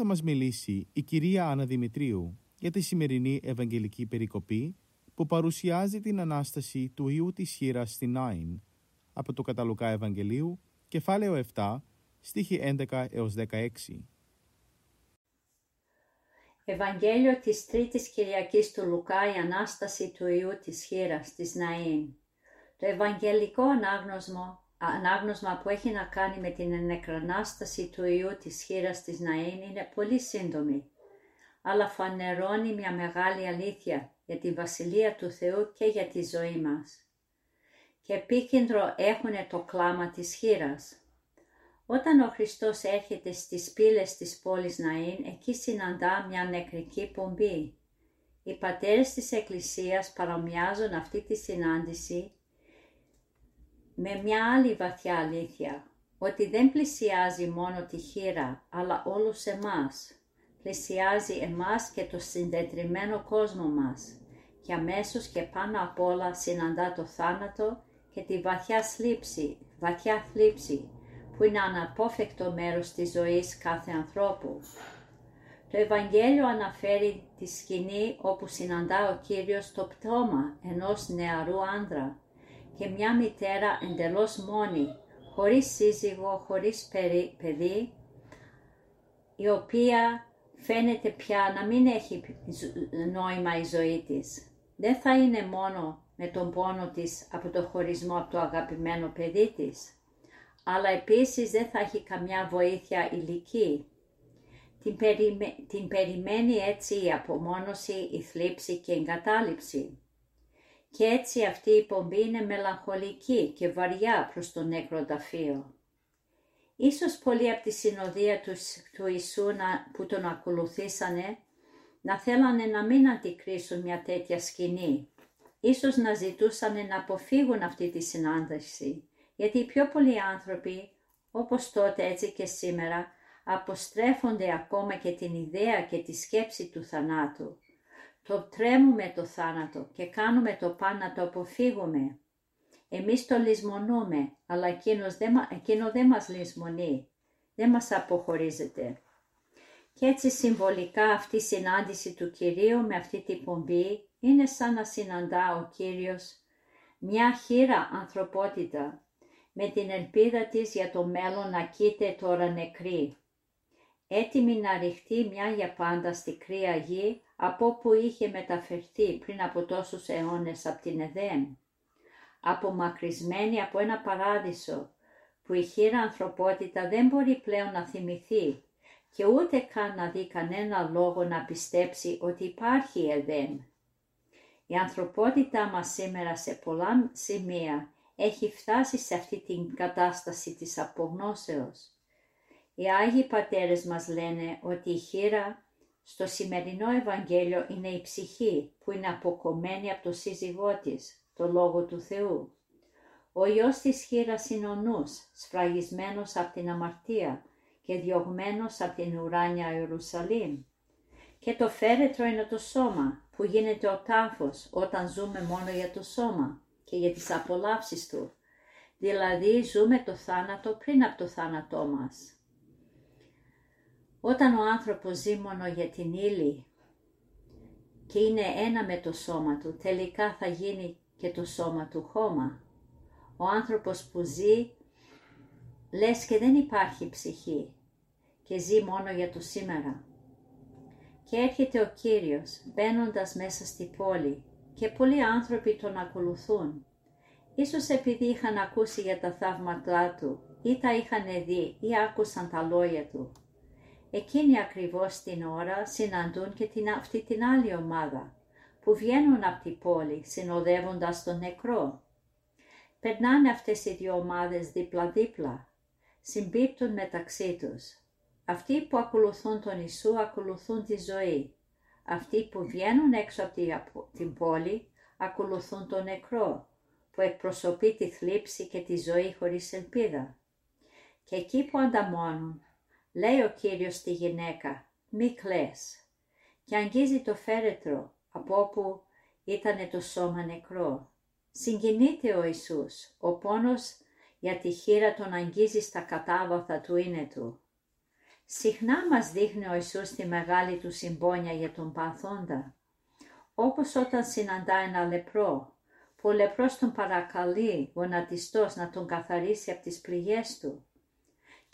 Θα μας μιλήσει η κυρία Άννα Δημητρίου για τη σημερινή Ευαγγελική Περικοπή που παρουσιάζει την Ανάσταση του Ιού της Χείρας στην Άιν από το Καταλουκά Ευαγγελίου, κεφάλαιο 7, στίχη 11 έως 16. Ευαγγέλιο της Τρίτης Κυριακής του Λουκά η Ανάσταση του Ιού της Χείρας της Ναΐν. Το Ευαγγελικό ανάγνωσμα, ανάγνωσμα που έχει να κάνει με την ενεκρανάσταση του Ιού της Χείρας της Ναΐν είναι πολύ σύντομη, αλλά φανερώνει μια μεγάλη αλήθεια για τη Βασιλεία του Θεού και για τη ζωή μας. Και επίκεντρο έχουν το κλάμα της χείρας. Όταν ο Χριστός έρχεται στις πύλες της πόλης Ναΐν, εκεί συναντά μια νεκρική πομπή. Οι πατέρες της Εκκλησίας παρομοιάζουν αυτή τη συνάντηση με μια άλλη βαθιά αλήθεια, ότι δεν πλησιάζει μόνο τη χείρα, αλλά όλους εμάς. Πλησιάζει εμάς και το συντετριμένο κόσμο μας και αμέσως και πάνω απ' όλα συναντά το θάνατο και τη βαθιά θλίψη, βαθιά θλίψη που είναι αναπόφευκτο μέρος της ζωής κάθε ανθρώπου. Το Ευαγγέλιο αναφέρει τη σκηνή όπου συναντά ο Κύριος το πτώμα ενός νεαρού άνδρα και μια μητέρα εντελώς μόνη, χωρίς σύζυγο, χωρίς παιδί, η οποία φαίνεται πια να μην έχει νόημα η ζωή της. Δεν θα είναι μόνο με τον πόνο της από το χωρισμό από το αγαπημένο παιδί της, αλλά επίσης δεν θα έχει καμιά βοήθεια ηλική. Την, την περιμένει έτσι η απομόνωση, η θλίψη και η εγκατάλειψη. Και έτσι αυτή η πομπή είναι μελαγχολική και βαριά προς τον νεκροταφείο. Ίσως πολλοί από τη συνοδεία του, του Ιησού που τον ακολουθήσανε να θέλανε να μην αντικρίσουν μια τέτοια σκηνή. Ίσως να ζητούσαν να αποφύγουν αυτή τη συνάντηση, γιατί οι πιο πολλοί άνθρωποι, όπως τότε έτσι και σήμερα, αποστρέφονται ακόμα και την ιδέα και τη σκέψη του θανάτου. Το τρέμουμε το θάνατο και κάνουμε το πάνω να το αποφύγουμε. Εμείς το λησμονούμε, αλλά εκείνος δεν μας λησμονεί, δεν μας αποχωρίζεται. Και έτσι συμβολικά αυτή η συνάντηση του Κυρίου με αυτή την πομπή είναι σαν να συναντά ο Κύριος μια χείρα ανθρωπότητα με την ελπίδα της για το μέλλον να κοίται τώρα νεκρή. Έτοιμη να ρηχτεί μια για πάντα στη κρύα γη από όπου είχε μεταφερθεί πριν από τόσους αιώνες από την Εδέμ απομακρυσμένη από ένα παράδεισο που η χείρα ανθρωπότητα δεν μπορεί πλέον να θυμηθεί και ούτε καν να δει κανένα λόγο να πιστέψει ότι υπάρχει Εδέμ. Η ανθρωπότητα μας σήμερα σε πολλά σημεία έχει φτάσει σε αυτή την κατάσταση της απογνώσεως. Οι Άγιοι Πατέρες μας λένε ότι η χείρα στο σημερινό Ευαγγέλιο είναι η ψυχή που είναι αποκομμένη από το σύζυγό της το Λόγο του Θεού. Ο Υιός της χείρας είναι ο νους, σφραγισμένος από την αμαρτία και διωγμένος από την ουράνια Ιερουσαλήμ. Και το φέρετρο είναι το σώμα, που γίνεται ο τάφος όταν ζούμε μόνο για το σώμα και για τις απολαύσεις του. Δηλαδή ζούμε το θάνατο πριν από το θάνατό μας. Όταν ο άνθρωπος ζει μόνο για την ύλη και είναι ένα με το σώμα του, τελικά θα γίνει και το σώμα του χώμα. Ο άνθρωπος που ζει λες και δεν υπάρχει ψυχή και ζει μόνο για το σήμερα. Και έρχεται ο Κύριος μπαίνοντας μέσα στη πόλη και πολλοί άνθρωποι τον ακολουθούν. Ίσως επειδή είχαν ακούσει για τα θαύματά του ή τα είχαν δει ή άκουσαν τα λόγια του. Εκείνη ακριβώς την ώρα συναντούν και την, αυτή την άλλη ομάδα που βγαίνουν από την πόλη συνοδεύοντας τον νεκρό. Περνάνε αυτές οι δύο ομάδες δίπλα-δίπλα, συμπίπτουν μεταξύ τους. Αυτοί που ακολουθούν τον Ιησού ακολουθούν τη ζωή. Αυτοί που βγαίνουν έξω από την πόλη ακολουθούν τον νεκρό, που εκπροσωπεί τη θλίψη και τη ζωή χωρίς ελπίδα. Και εκεί που ανταμώνουν, λέει ο Κύριος στη γυναίκα, μη κλαις, και αγγίζει το φέρετρο από όπου ήταν το σώμα νεκρό. Συγκινείται ο Ιησούς, ο πόνος για τη χείρα τον αγγίζει στα κατάβαθα του είναι του. Συχνά μας δείχνει ο Ιησούς τη μεγάλη του συμπόνια για τον παθόντα, όπως όταν συναντά ένα λεπρό, που ο λεπρός τον παρακαλεί γονατιστός να τον καθαρίσει από τις πληγές του.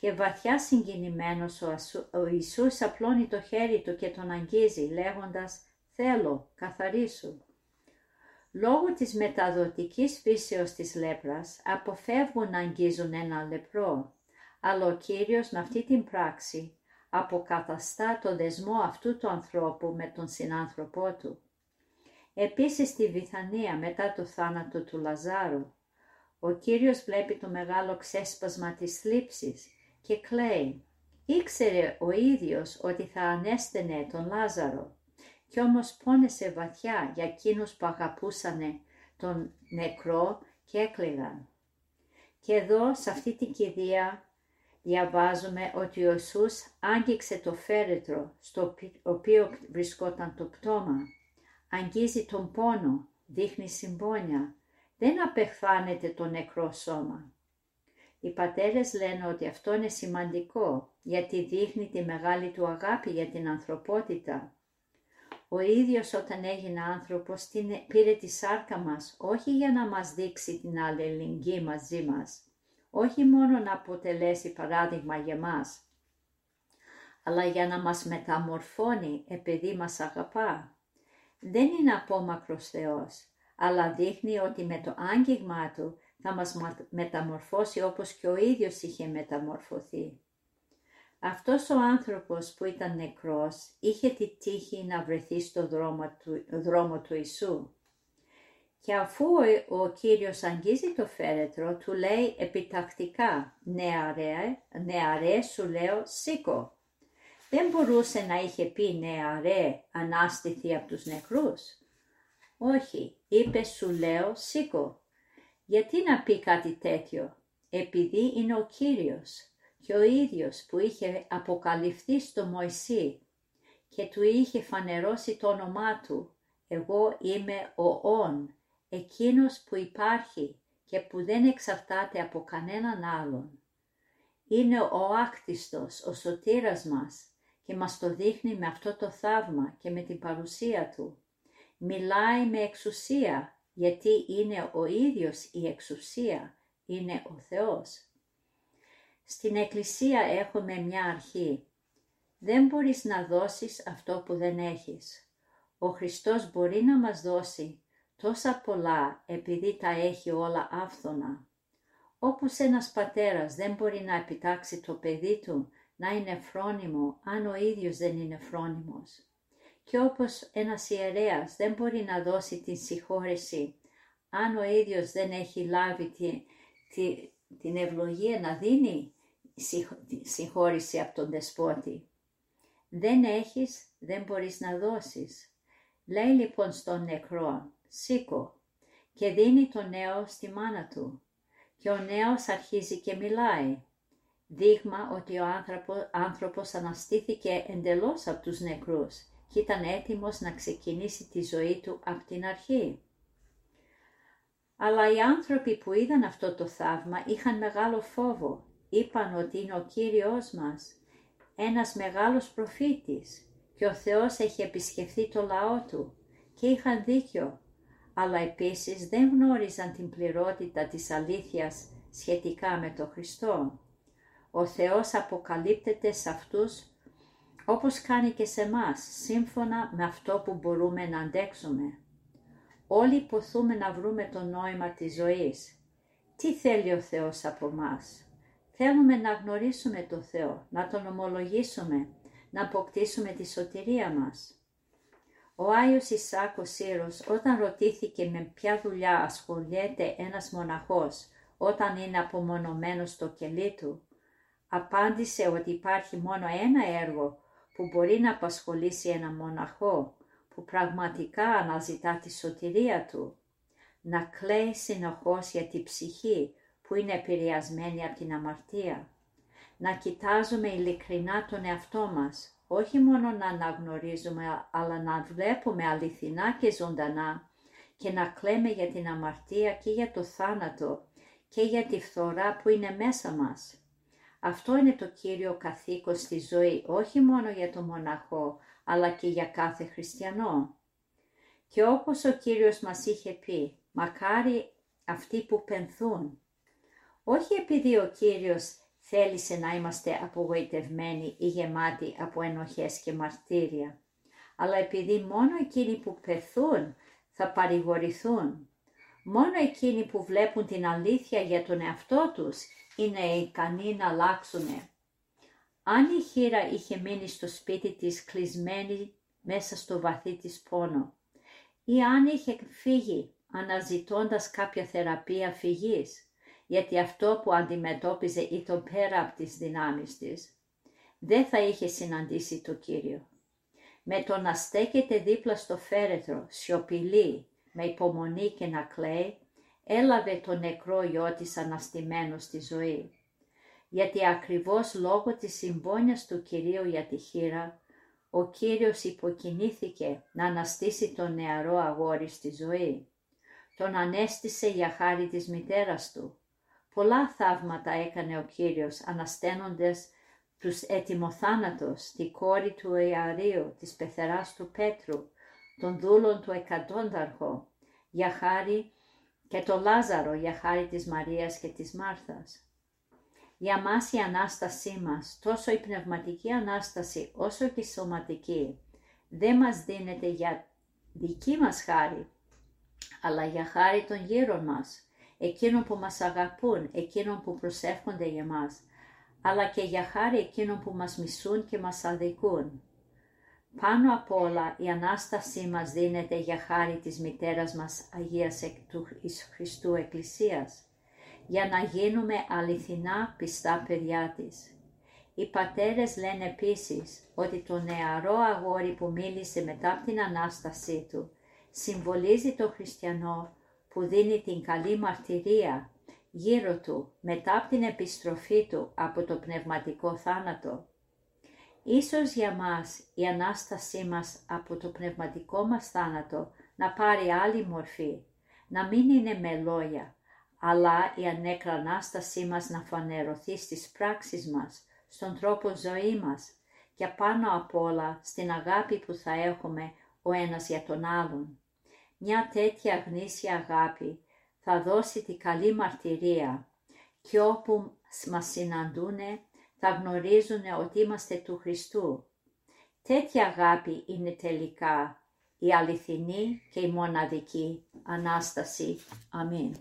Και βαθιά συγκινημένος ο, ο Ιησούς απλώνει το χέρι του και τον αγγίζει λέγοντας «Θέλω, καθαρίσου». Λόγω της μεταδοτικής φύσεως της λέπρας αποφεύγουν να αγγίζουν ένα λεπρό, αλλά ο Κύριος με αυτή την πράξη αποκαταστά το δεσμό αυτού του ανθρώπου με τον συνάνθρωπό του. Επίσης στη Βιθανία μετά το θάνατο του Λαζάρου, ο Κύριος βλέπει το μεγάλο ξέσπασμα της θλίψης και κλαίει. Ήξερε ο ίδιος ότι θα ανέστενε τον Λάζαρο κι όμως πόνεσε βαθιά για εκείνους που αγαπούσαν τον νεκρό και έκλαιγαν. Και εδώ σε αυτή την κηδεία διαβάζουμε ότι ο Ιησούς άγγιξε το φέρετρο στο οποίο βρισκόταν το πτώμα. Αγγίζει τον πόνο, δείχνει συμπόνια, δεν απεχθάνεται το νεκρό σώμα. Οι πατέρες λένε ότι αυτό είναι σημαντικό γιατί δείχνει τη μεγάλη του αγάπη για την ανθρωπότητα. Ο ίδιος όταν έγινε άνθρωπος πήρε τη σάρκα μας όχι για να μας δείξει την αλληλεγγύη μαζί μας, όχι μόνο να αποτελέσει παράδειγμα για μας, αλλά για να μας μεταμορφώνει επειδή μας αγαπά. Δεν είναι απόμακρος Θεός, αλλά δείχνει ότι με το άγγιγμά Του θα μας μεταμορφώσει όπως και ο ίδιος είχε μεταμορφωθεί. Αυτός ο άνθρωπος που ήταν νεκρός είχε τη τύχη να βρεθεί στο δρόμο του, δρόμο του Ιησού. Και αφού ο Κύριος αγγίζει το φέρετρο, του λέει επιτακτικά «Νεαρέ, νεαρέ σου λέω σήκω». Δεν μπορούσε να είχε πει «Νεαρέ, ανάστηθη από τους νεκρούς». Όχι, είπε «Σου λέω σήκω». Γιατί να πει κάτι τέτοιο, επειδή είναι ο Κύριος και ο ίδιος που είχε αποκαλυφθεί στο Μωυσή και του είχε φανερώσει το όνομά του «Εγώ είμαι ο Ων, εκείνος που υπάρχει και που δεν εξαρτάται από κανέναν άλλον. Είναι ο άκτιστος, ο σωτήρας μας και μας το δείχνει με αυτό το θαύμα και με την παρουσία του. Μιλάει με εξουσία γιατί είναι ο ίδιος η εξουσία, είναι ο Θεός. Στην Εκκλησία έχουμε μια αρχή. Δεν μπορείς να δώσεις αυτό που δεν έχεις. Ο Χριστός μπορεί να μας δώσει τόσα πολλά επειδή τα έχει όλα άφθονα. Όπως ένας πατέρας δεν μπορεί να επιτάξει το παιδί του να είναι φρόνιμο αν ο ίδιος δεν είναι φρόνιμος. Και όπως ένας ιερέας δεν μπορεί να δώσει την συγχώρεση αν ο ίδιος δεν έχει λάβει τη, την ευλογία να δίνει συγχώρηση από τον δεσπότη. Δεν έχεις, δεν μπορείς να δώσεις. Λέει λοιπόν στον νεκρό, σήκω και δίνει το νέο στη μάνα του και ο νέος αρχίζει και μιλάει. Δείγμα ότι ο άνθρωπο, άνθρωπος αναστήθηκε εντελώς από τους νεκρούς και ήταν έτοιμος να ξεκινήσει τη ζωή του από την αρχή. Αλλά οι άνθρωποι που είδαν αυτό το θαύμα είχαν μεγάλο φόβο. Είπαν ότι είναι ο Κύριος μας, ένας μεγάλος προφήτης και ο Θεός έχει επισκεφθεί το λαό του και είχαν δίκιο αλλά επίσης δεν γνώριζαν την πληρότητα της αλήθειας σχετικά με τον Χριστό. Ο Θεός αποκαλύπτεται σε αυτούς όπως κάνει και σε μας, σύμφωνα με αυτό που μπορούμε να αντέξουμε. Όλοι ποθούμε να βρούμε το νόημα της ζωής. Τι θέλει ο Θεός από μας; Θέλουμε να γνωρίσουμε το Θεό, να Τον ομολογήσουμε, να αποκτήσουμε τη σωτηρία μας. Ο Άιος Ισάκος Σύρος όταν ρωτήθηκε με ποια δουλειά ασχολιέται ένας μοναχός όταν είναι απομονωμένος στο κελί του, απάντησε ότι υπάρχει μόνο ένα έργο που μπορεί να απασχολήσει ένα μοναχό που πραγματικά αναζητά τη σωτηρία του, να κλαίει συνεχώς για τη ψυχή που είναι επηρεασμένη από την αμαρτία, να κοιτάζουμε ειλικρινά τον εαυτό μας, όχι μόνο να αναγνωρίζουμε αλλά να βλέπουμε αληθινά και ζωντανά και να κλαίμε για την αμαρτία και για το θάνατο και για τη φθορά που είναι μέσα μας. Αυτό είναι το κύριο καθήκον στη ζωή, όχι μόνο για τον μοναχό, αλλά και για κάθε χριστιανό. Και όπως ο Κύριος μας είχε πει, μακάρι αυτοί που πενθούν. Όχι επειδή ο Κύριος θέλησε να είμαστε απογοητευμένοι ή γεμάτοι από ενοχές και μαρτύρια, αλλά επειδή μόνο εκείνοι που πεθούν θα παρηγορηθούν. Μόνο εκείνοι που βλέπουν την αλήθεια για τον εαυτό τους είναι ικανοί να αλλάξουν. Αν η χείρα είχε μείνει στο σπίτι της κλεισμένη μέσα στο βαθύ της πόνο ή αν είχε φύγει αναζητώντας κάποια θεραπεία φυγής, γιατί αυτό που αντιμετώπιζε ήταν πέρα από τις δυνάμεις της, δεν θα είχε συναντήσει το Κύριο. Με το να στέκεται δίπλα στο φέρετρο, σιωπηλή, με υπομονή και να κλαίει, έλαβε το νεκρό γιο της αναστημένο στη ζωή. Γιατί ακριβώς λόγω της συμπόνιας του Κυρίου για τη χείρα, ο Κύριος υποκινήθηκε να αναστήσει τον νεαρό αγόρι στη ζωή. Τον ανέστησε για χάρη της μητέρας του. Πολλά θαύματα έκανε ο Κύριος ανασταίνοντας τους έτοιμοθάνατος, τη κόρη του Ιαρίου, της πεθεράς του Πέτρου, των δούλων του εκατόνταρχο, για χάρη και το Λάζαρο για χάρη της Μαρίας και της Μάρθας. Για μας η Ανάστασή μας, τόσο η πνευματική Ανάσταση όσο και η σωματική, δεν μας δίνεται για δική μας χάρη, αλλά για χάρη των γύρω μας, εκείνων που μας αγαπούν, εκείνων που προσεύχονται για μας, αλλά και για χάρη εκείνων που μας μισούν και μας αδικούν. Πάνω απ' όλα η Ανάστασή μας δίνεται για χάρη της μητέρας μας Αγίας του Χριστού Εκκλησίας, για να γίνουμε αληθινά πιστά παιδιά της. Οι πατέρες λένε επίσης ότι το νεαρό αγόρι που μίλησε μετά από την Ανάστασή του συμβολίζει το χριστιανό που δίνει την καλή μαρτυρία γύρω του μετά από την επιστροφή του από το πνευματικό θάνατο. Ίσως για μας η Ανάστασή μας από το πνευματικό μας θάνατο να πάρει άλλη μορφή, να μην είναι με λόγια, αλλά η ανέκρα Ανάστασή μας να φανερωθεί στις πράξεις μας, στον τρόπο ζωή μας και πάνω απ' όλα στην αγάπη που θα έχουμε ο ένας για τον άλλον. Μια τέτοια γνήσια αγάπη θα δώσει τη καλή μαρτυρία και όπου μας συναντούνε θα γνωρίζουν ότι είμαστε του Χριστού. Τέτοια αγάπη είναι τελικά η αληθινή και η μοναδική Ανάσταση. Αμήν.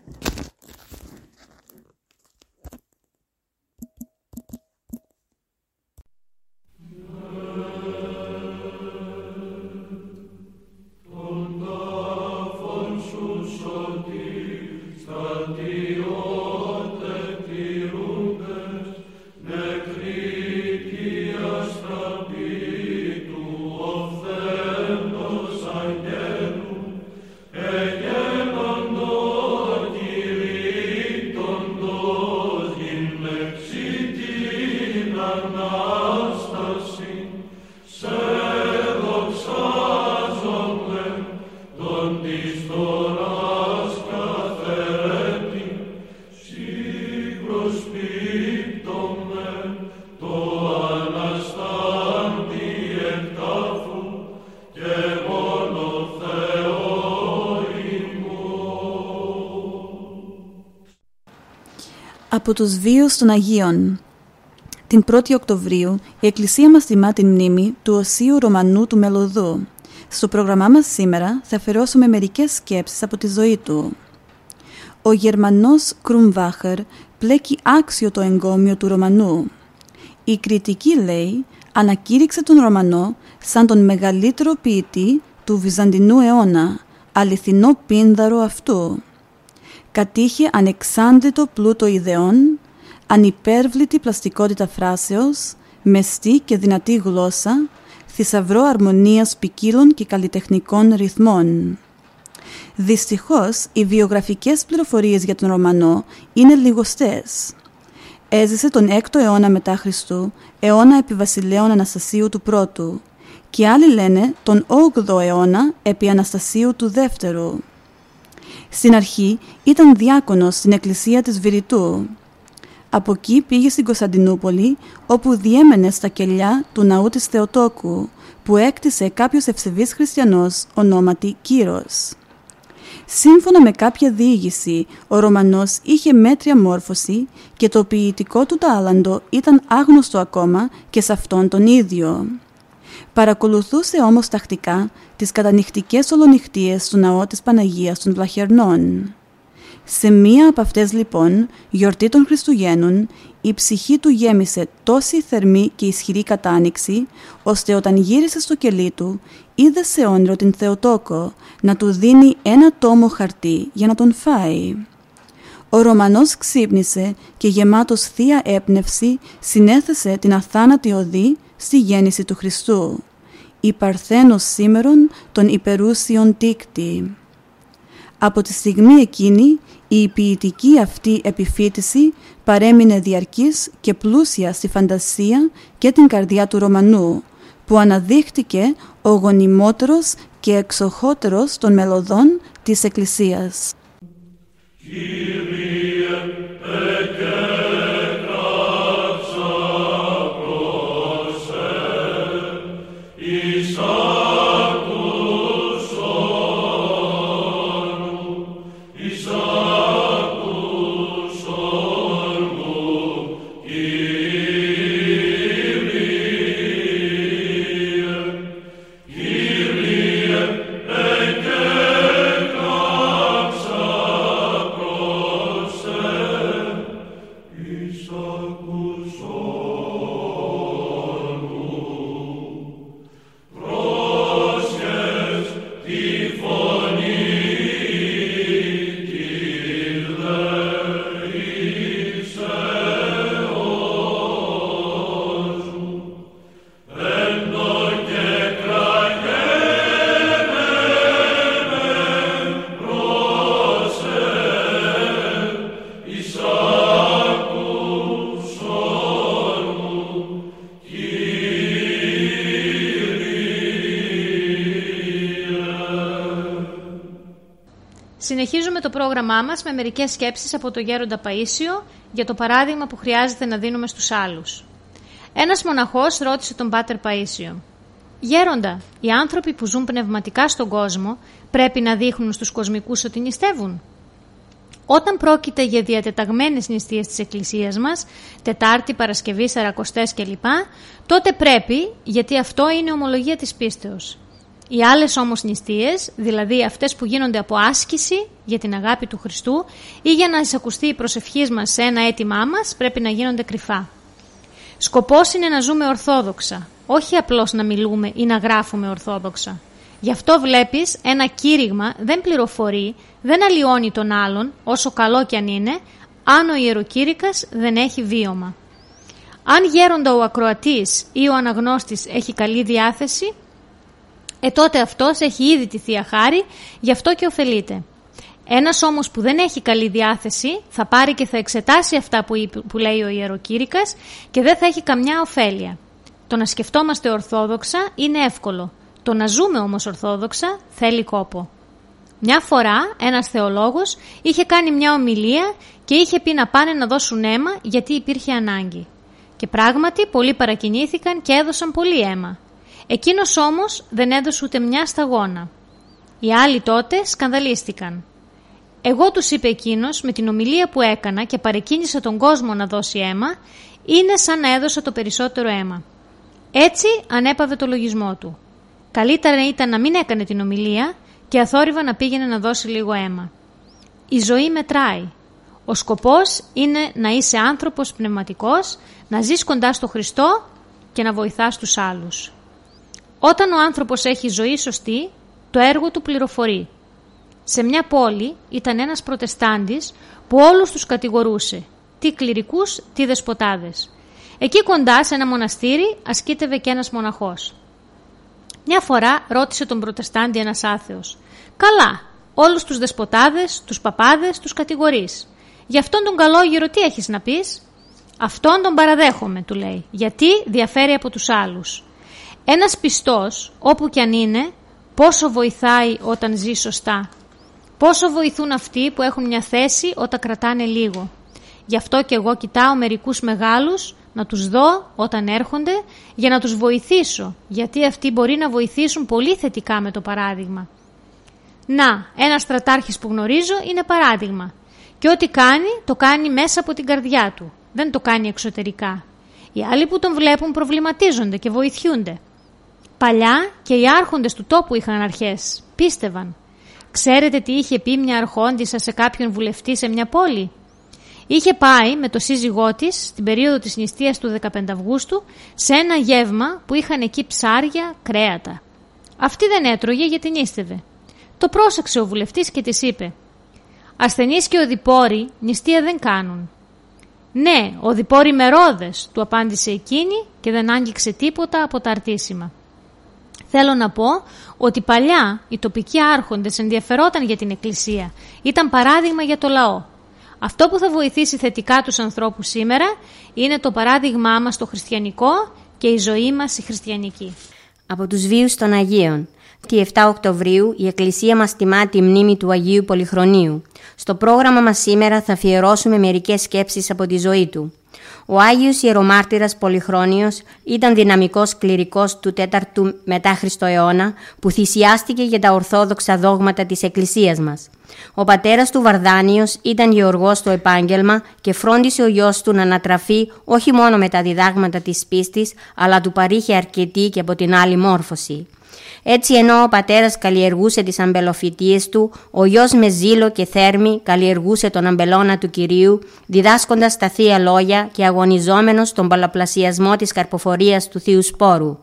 Από τους βίους των Αγίων. Την 1η Οκτωβρίου η Εκκλησία μας τιμά την μνήμη του Οσίου Ρωμανού του Μελωδού. Στο πρόγραμμά μας σήμερα θα αφαιρώσουμε μερικές σκέψεις από τη ζωή του. Ο Γερμανός Κρουμβάχερ πλέκει άξιο το εγκόμιο του Ρωμανού. Η κριτική λέει ανακήρυξε τον Ρωμανό σαν τον μεγαλύτερο ποιητή του Βυζαντινού αιώνα, αληθινό πίνδαρο αυτού. Κατήχε ανεξάντλητο πλούτο ιδεών, ανυπέρβλητη πλαστικότητα φράσεως, μεστή και δυνατή γλώσσα, θησαυρό αρμονίας ποικίλων και καλλιτεχνικών ρυθμών. Δυστυχώς, οι βιογραφικές πληροφορίες για τον Ρωμανό είναι λιγοστές. Έζησε τον 6ο αιώνα μετά Χριστού, αιώνα επί βασιλέων Αναστασίου του πρώτου, και άλλοι λένε τον 8ο αιώνα επί Αναστασίου του δεύτερου. Στην αρχή ήταν διάκονος στην εκκλησία της Βηρητού. Από εκεί πήγε στην Κωνσταντινούπολη, όπου διέμενε στα κελιά του ναού της Θεοτόκου, που έκτισε κάποιος ευσεβής χριστιανός ονόματι Κύρος. Σύμφωνα με κάποια διήγηση, ο Ρωμανός είχε μέτρια μόρφωση και το ποιητικό του τάλαντο ήταν άγνωστο ακόμα και σε αυτόν τον ίδιο. Παρακολουθούσε όμως τακτικά τις κατανυχτικές ολονυχτίες στο ναό της Παναγίας των Βλαχερνών. Σε μία από αυτές λοιπόν, γιορτή των Χριστουγέννων, η ψυχή του γέμισε τόση θερμή και ισχυρή κατάνοιξη, ώστε όταν γύρισε στο κελί του, είδε σε όνειρο την Θεοτόκο να του δίνει ένα τόμο χαρτί για να τον φάει. Ο Ρωμανός ξύπνησε και γεμάτος θεία έπνευση συνέθεσε την αθάνατη οδή στη γέννηση του Χριστού. Η Παρθένος σήμερον των υπερούσιων τίκτη. Από τη στιγμή εκείνη η ποιητική αυτή επιφύτηση παρέμεινε διαρκής και πλούσια στη φαντασία και την καρδιά του Ρωμανού, που αναδείχτηκε ο γονιμότερος και εξοχότερος των μελωδών της Εκκλησίας. Συνεχίζουμε το πρόγραμμά μας με μερικές σκέψεις από το Γέροντα Παΐσιο για το παράδειγμα που χρειάζεται να δίνουμε στους άλλους. Ένας μοναχός ρώτησε τον Πάτερ Παΐσιο «Γέροντα, οι άνθρωποι που ζουν πνευματικά στον κόσμο πρέπει να δείχνουν στους κοσμικούς ότι νηστεύουν» Όταν πρόκειται για διατεταγμένες νηστείες της Εκκλησίας μας, Τετάρτη, Παρασκευή, Σαρακοστές κλπ, τότε πρέπει, γιατί αυτό είναι ομολογία της πίστεως. Οι άλλες όμως νηστείες, δηλαδή αυτές που γίνονται από άσκηση για την αγάπη του Χριστού ή για να εισακουστεί η προσευχής μας σε ένα αίτημά μας, πρέπει να γίνονται κρυφά. Σκοπός είναι να ζούμε ορθόδοξα, όχι απλώς να μιλούμε ή να γράφουμε ορθόδοξα. Γι' αυτό βλέπεις ένα κήρυγμα δεν πληροφορεί, δεν αλλοιώνει τον άλλον, όσο καλό κι αν είναι, αν ο ιεροκήρυκας δεν έχει βίωμα. Αν γέροντα ο ακροατής ή ο αναγνώστης έχει καλή διάθεση, ε τότε αυτός έχει ήδη τη Θεία Χάρη, γι' αυτό και ωφελείται. Ένας όμως που δεν έχει καλή διάθεση θα πάρει και θα εξετάσει αυτά που, που λέει ο ιεροκήρυκας και δεν θα έχει καμιά ωφέλεια. Το να σκεφτόμαστε ορθόδοξα είναι εύκολο. Το να ζούμε όμως ορθόδοξα θέλει κόπο. Μια φορά ένας θεολόγος είχε κάνει μια ομιλία και είχε πει να πάνε να δώσουν αίμα γιατί υπήρχε ανάγκη. Και πράγματι πολλοί παρακινήθηκαν και έδωσαν πολύ αίμα. Εκείνος όμως δεν έδωσε ούτε μια σταγόνα. Οι άλλοι τότε σκανδαλίστηκαν. Εγώ τους είπε εκείνος με την ομιλία που έκανα και παρεκκίνησα τον κόσμο να δώσει αίμα, είναι σαν να έδωσα το περισσότερο αίμα. Έτσι ανέπαβε το λογισμό του. Καλύτερα ήταν να μην έκανε την ομιλία και αθόρυβα να πήγαινε να δώσει λίγο αίμα. Η ζωή μετράει. Ο σκοπός είναι να είσαι άνθρωπος πνευματικός, να ζεις κοντά στο Χριστό και να βοηθάς τους άλλους. Όταν ο άνθρωπος έχει ζωή σωστή, το έργο του πληροφορεί. Σε μια πόλη ήταν ένας προτεστάντης που όλους τους κατηγορούσε, τι κληρικούς, τι δεσποτάδες. Εκεί κοντά σε ένα μοναστήρι ασκήτευε και ένας μοναχός. Μια φορά ρώτησε τον προτεστάντη ένας άθεος «Καλά, όλους τους δεσποτάδες, τους παπάδες, τους κατηγορείς. Γι' αυτόν τον καλόγερο τι έχεις να πεις» «Αυτόν τον παραδέχομαι», του λέει, «γιατί διαφέρει από τους άλλους». Ένας πιστός, όπου κι αν είναι, πόσο βοηθάει όταν ζει σωστά; Πόσο βοηθούν αυτοί που έχουν μια θέση όταν κρατάνε λίγο; Γι' αυτό και εγώ κοιτάω μερικούς μεγάλους να τους δω όταν έρχονται για να τους βοηθήσω, γιατί αυτοί μπορεί να βοηθήσουν πολύ θετικά με το παράδειγμα. Να, ένας στρατάρχης που γνωρίζω είναι παράδειγμα και ό,τι κάνει το κάνει μέσα από την καρδιά του, δεν το κάνει εξωτερικά. Οι άλλοι που τον βλέπουν προβληματίζονται και βοηθιούνται. Παλιά και οι άρχοντες του τόπου είχαν αρχές, πίστευαν. Ξέρετε τι είχε πει μια αρχόντισσα σε κάποιον βουλευτή σε μια πόλη; Είχε πάει με το σύζυγό της στην περίοδο της νηστείας του 15 Αυγούστου σε ένα γεύμα που είχαν εκεί ψάρια, κρέατα. Αυτή δεν έτρωγε γιατί νίστευε. Το πρόσεξε ο βουλευτής και της είπε «Ασθενείς και οδηπόροι νηστεία δεν κάνουν». «Ναι, οδηπόροι μερόδες», του απάντησε εκείνη και δεν άγγιξε τίποτα από τα αρτήσιμα. Θέλω να πω ότι παλιά οι τοπικοί άρχοντες ενδιαφερόταν για την Εκκλησία. Ήταν παράδειγμα για το λαό. Αυτό που θα βοηθήσει θετικά τους ανθρώπους σήμερα είναι το παράδειγμά μας το χριστιανικό και η ζωή μας η χριστιανική. Από τους βίους των Αγίων. Τη 7 Οκτωβρίου η Εκκλησία μας τιμά τη μνήμη του Αγίου Πολυχρονίου. Στο πρόγραμμα μας σήμερα θα αφιερώσουμε μερικές σκέψεις από τη ζωή του. Ο Άγιος Ιερομάρτυρας Πολυχρόνιος ήταν δυναμικός κληρικός του 4ου μετά Χριστό αιώνα που θυσιάστηκε για τα ορθόδοξα δόγματα της Εκκλησίας μας. Ο πατέρας του Βαρδάνιος ήταν γεωργός στο επάγγελμα και φρόντισε ο γιος του να ανατραφεί όχι μόνο με τα διδάγματα της πίστης αλλά του παρήχε αρκετή και από την άλλη μόρφωση. Έτσι ενώ ο πατέρας καλλιεργούσε τις αμπελοφυτίες του, ο γιος με ζήλο και θέρμη καλλιεργούσε τον αμπελώνα του Κυρίου, διδάσκοντας τα Θεία Λόγια και αγωνιζόμενος τον παλαπλασιασμό της καρποφορίας του Θείου Σπόρου.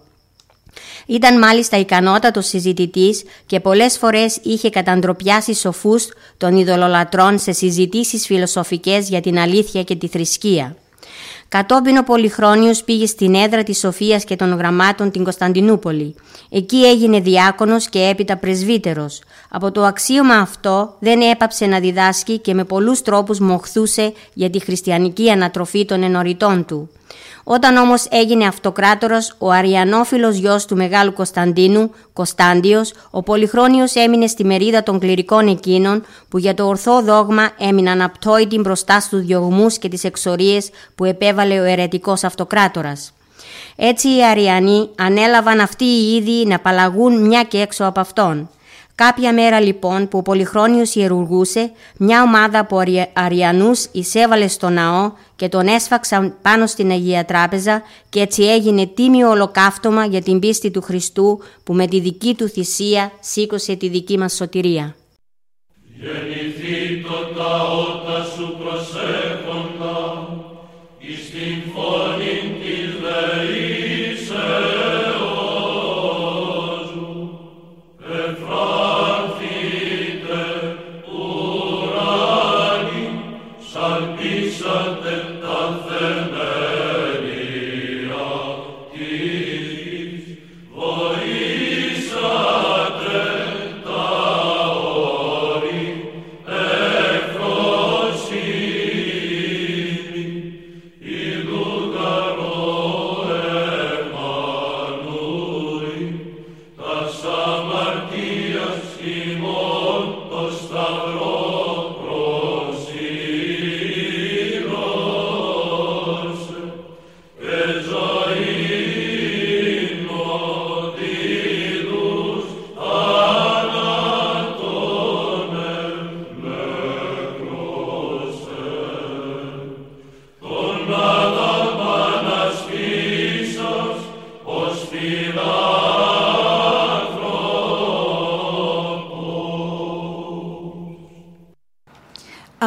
Ήταν μάλιστα ικανότατος συζητητής και πολλές φορές είχε καταντροπιάσει σοφούς των ειδωλολατρών σε συζητήσεις φιλοσοφικές για την αλήθεια και τη θρησκεία. Κατόπιν ο Πολυχρόνιος πήγε στην έδρα της Σοφίας και των Γραμμάτων την Κωνσταντινούπολη. Εκεί έγινε διάκονος και έπειτα πρεσβύτερος. Από το αξίωμα αυτό δεν έπαψε να διδάσκει και με πολλούς τρόπους μοχθούσε για τη χριστιανική ανατροφή των ενωριτών του. Όταν όμως έγινε αυτοκράτορας, ο αριανόφιλος γιος του Μεγάλου Κωνσταντίνου, Κωνσταντιος, ο Πολυχρόνιος έμεινε στη μερίδα των κληρικών εκείνων που για το ορθό δόγμα έμειναν απτόητοι μπροστά στους διωγμούς και τις εξορίες που επέβαλε ο αιρετικός αυτοκράτορας. Έτσι οι Αριανοί ανέλαβαν αυτοί οι ίδιοι να απαλλαγούν μια και έξω από αυτόν. Κάποια μέρα λοιπόν που ο Πολυχρόνιος ιερουργούσε, μια ομάδα από Αριανούς εισέβαλε στο ναό και τον έσφαξαν πάνω στην Αγία Τράπεζα και έτσι έγινε τίμιο ολοκαύτωμα για την πίστη του Χριστού που με τη δική του θυσία σήκωσε τη δική μας σωτηρία. Γεννηθεί το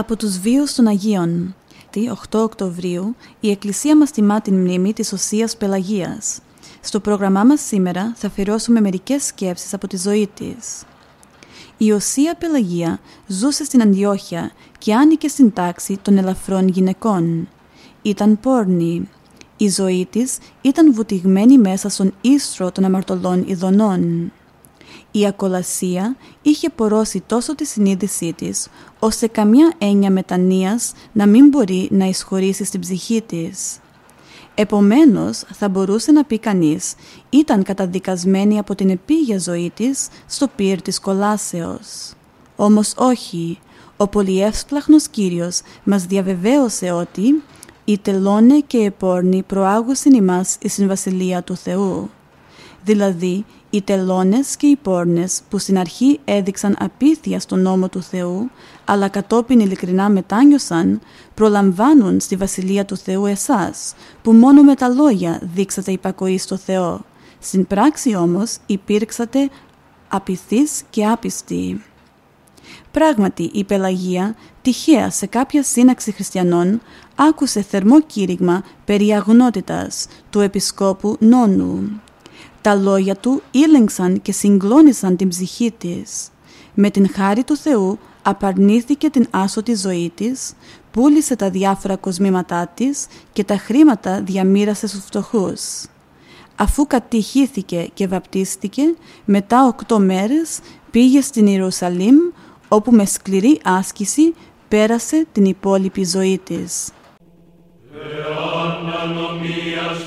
από τους βίους των Αγίων. Τετάρτη, 8 Οκτωβρίου, η Εκκλησία μας τιμά την μνήμη της Οσίας Πελαγίας. Στο πρόγραμμά μας σήμερα θα αφιερώσουμε μερικές σκέψεις από τη ζωή της. Η Οσία Πελαγία ζούσε στην Αντιόχεια και άνοικε στην τάξη των ελαφρών γυναικών. Ήταν πόρνη. Η ζωή της ήταν βουτυγμένη μέσα στον ίστρο των αμαρτωλών ειδονών. Η ακολασία είχε πορώσει τόσο τη συνείδησή της, ώστε καμιά έννοια μετανοίας να μην μπορεί να εισχωρήσει στην ψυχή της. Επομένως, θα μπορούσε να πει κανείς, ήταν καταδικασμένη από την επίγεια ζωή της στο πύρ της κολάσεως. Όμως όχι, ο πολυεύσπλαχνος Κύριος μας διαβεβαίωσε ότι «Οι τελώνε και οι πόρνοι προάγουσιν ημάς εις Βασιλεία του Θεού». Δηλαδή, οι τελώνες και οι πόρνες που στην αρχή έδειξαν απίθεια στον νόμο του Θεού, αλλά κατόπιν ειλικρινά μετάνιωσαν, προλαμβάνουν στη Βασιλεία του Θεού εσάς, που μόνο με τα λόγια δείξατε υπακοή στο Θεό. Στην πράξη όμως υπήρξατε απειθείς και άπιστοι. Πράγματι, η Πελαγία, τυχαία σε κάποια σύναξη χριστιανών, άκουσε θερμό κήρυγμα περί αγνότητας του επισκόπου Νόνου. Τα λόγια του ήλεγξαν και συγκλώνησαν την ψυχή της. Με την χάρη του Θεού απαρνήθηκε την άσωτη ζωή της, πούλησε τα διάφορα κοσμήματά της και τα χρήματα διαμήρασε στους φτωχούς. Αφού κατηχήθηκε και βαπτίστηκε, μετά οκτώ μέρες πήγε στην Ιερουσαλήμ, όπου με σκληρή άσκηση πέρασε την υπόλοιπη ζωή της. Εάν ανομίας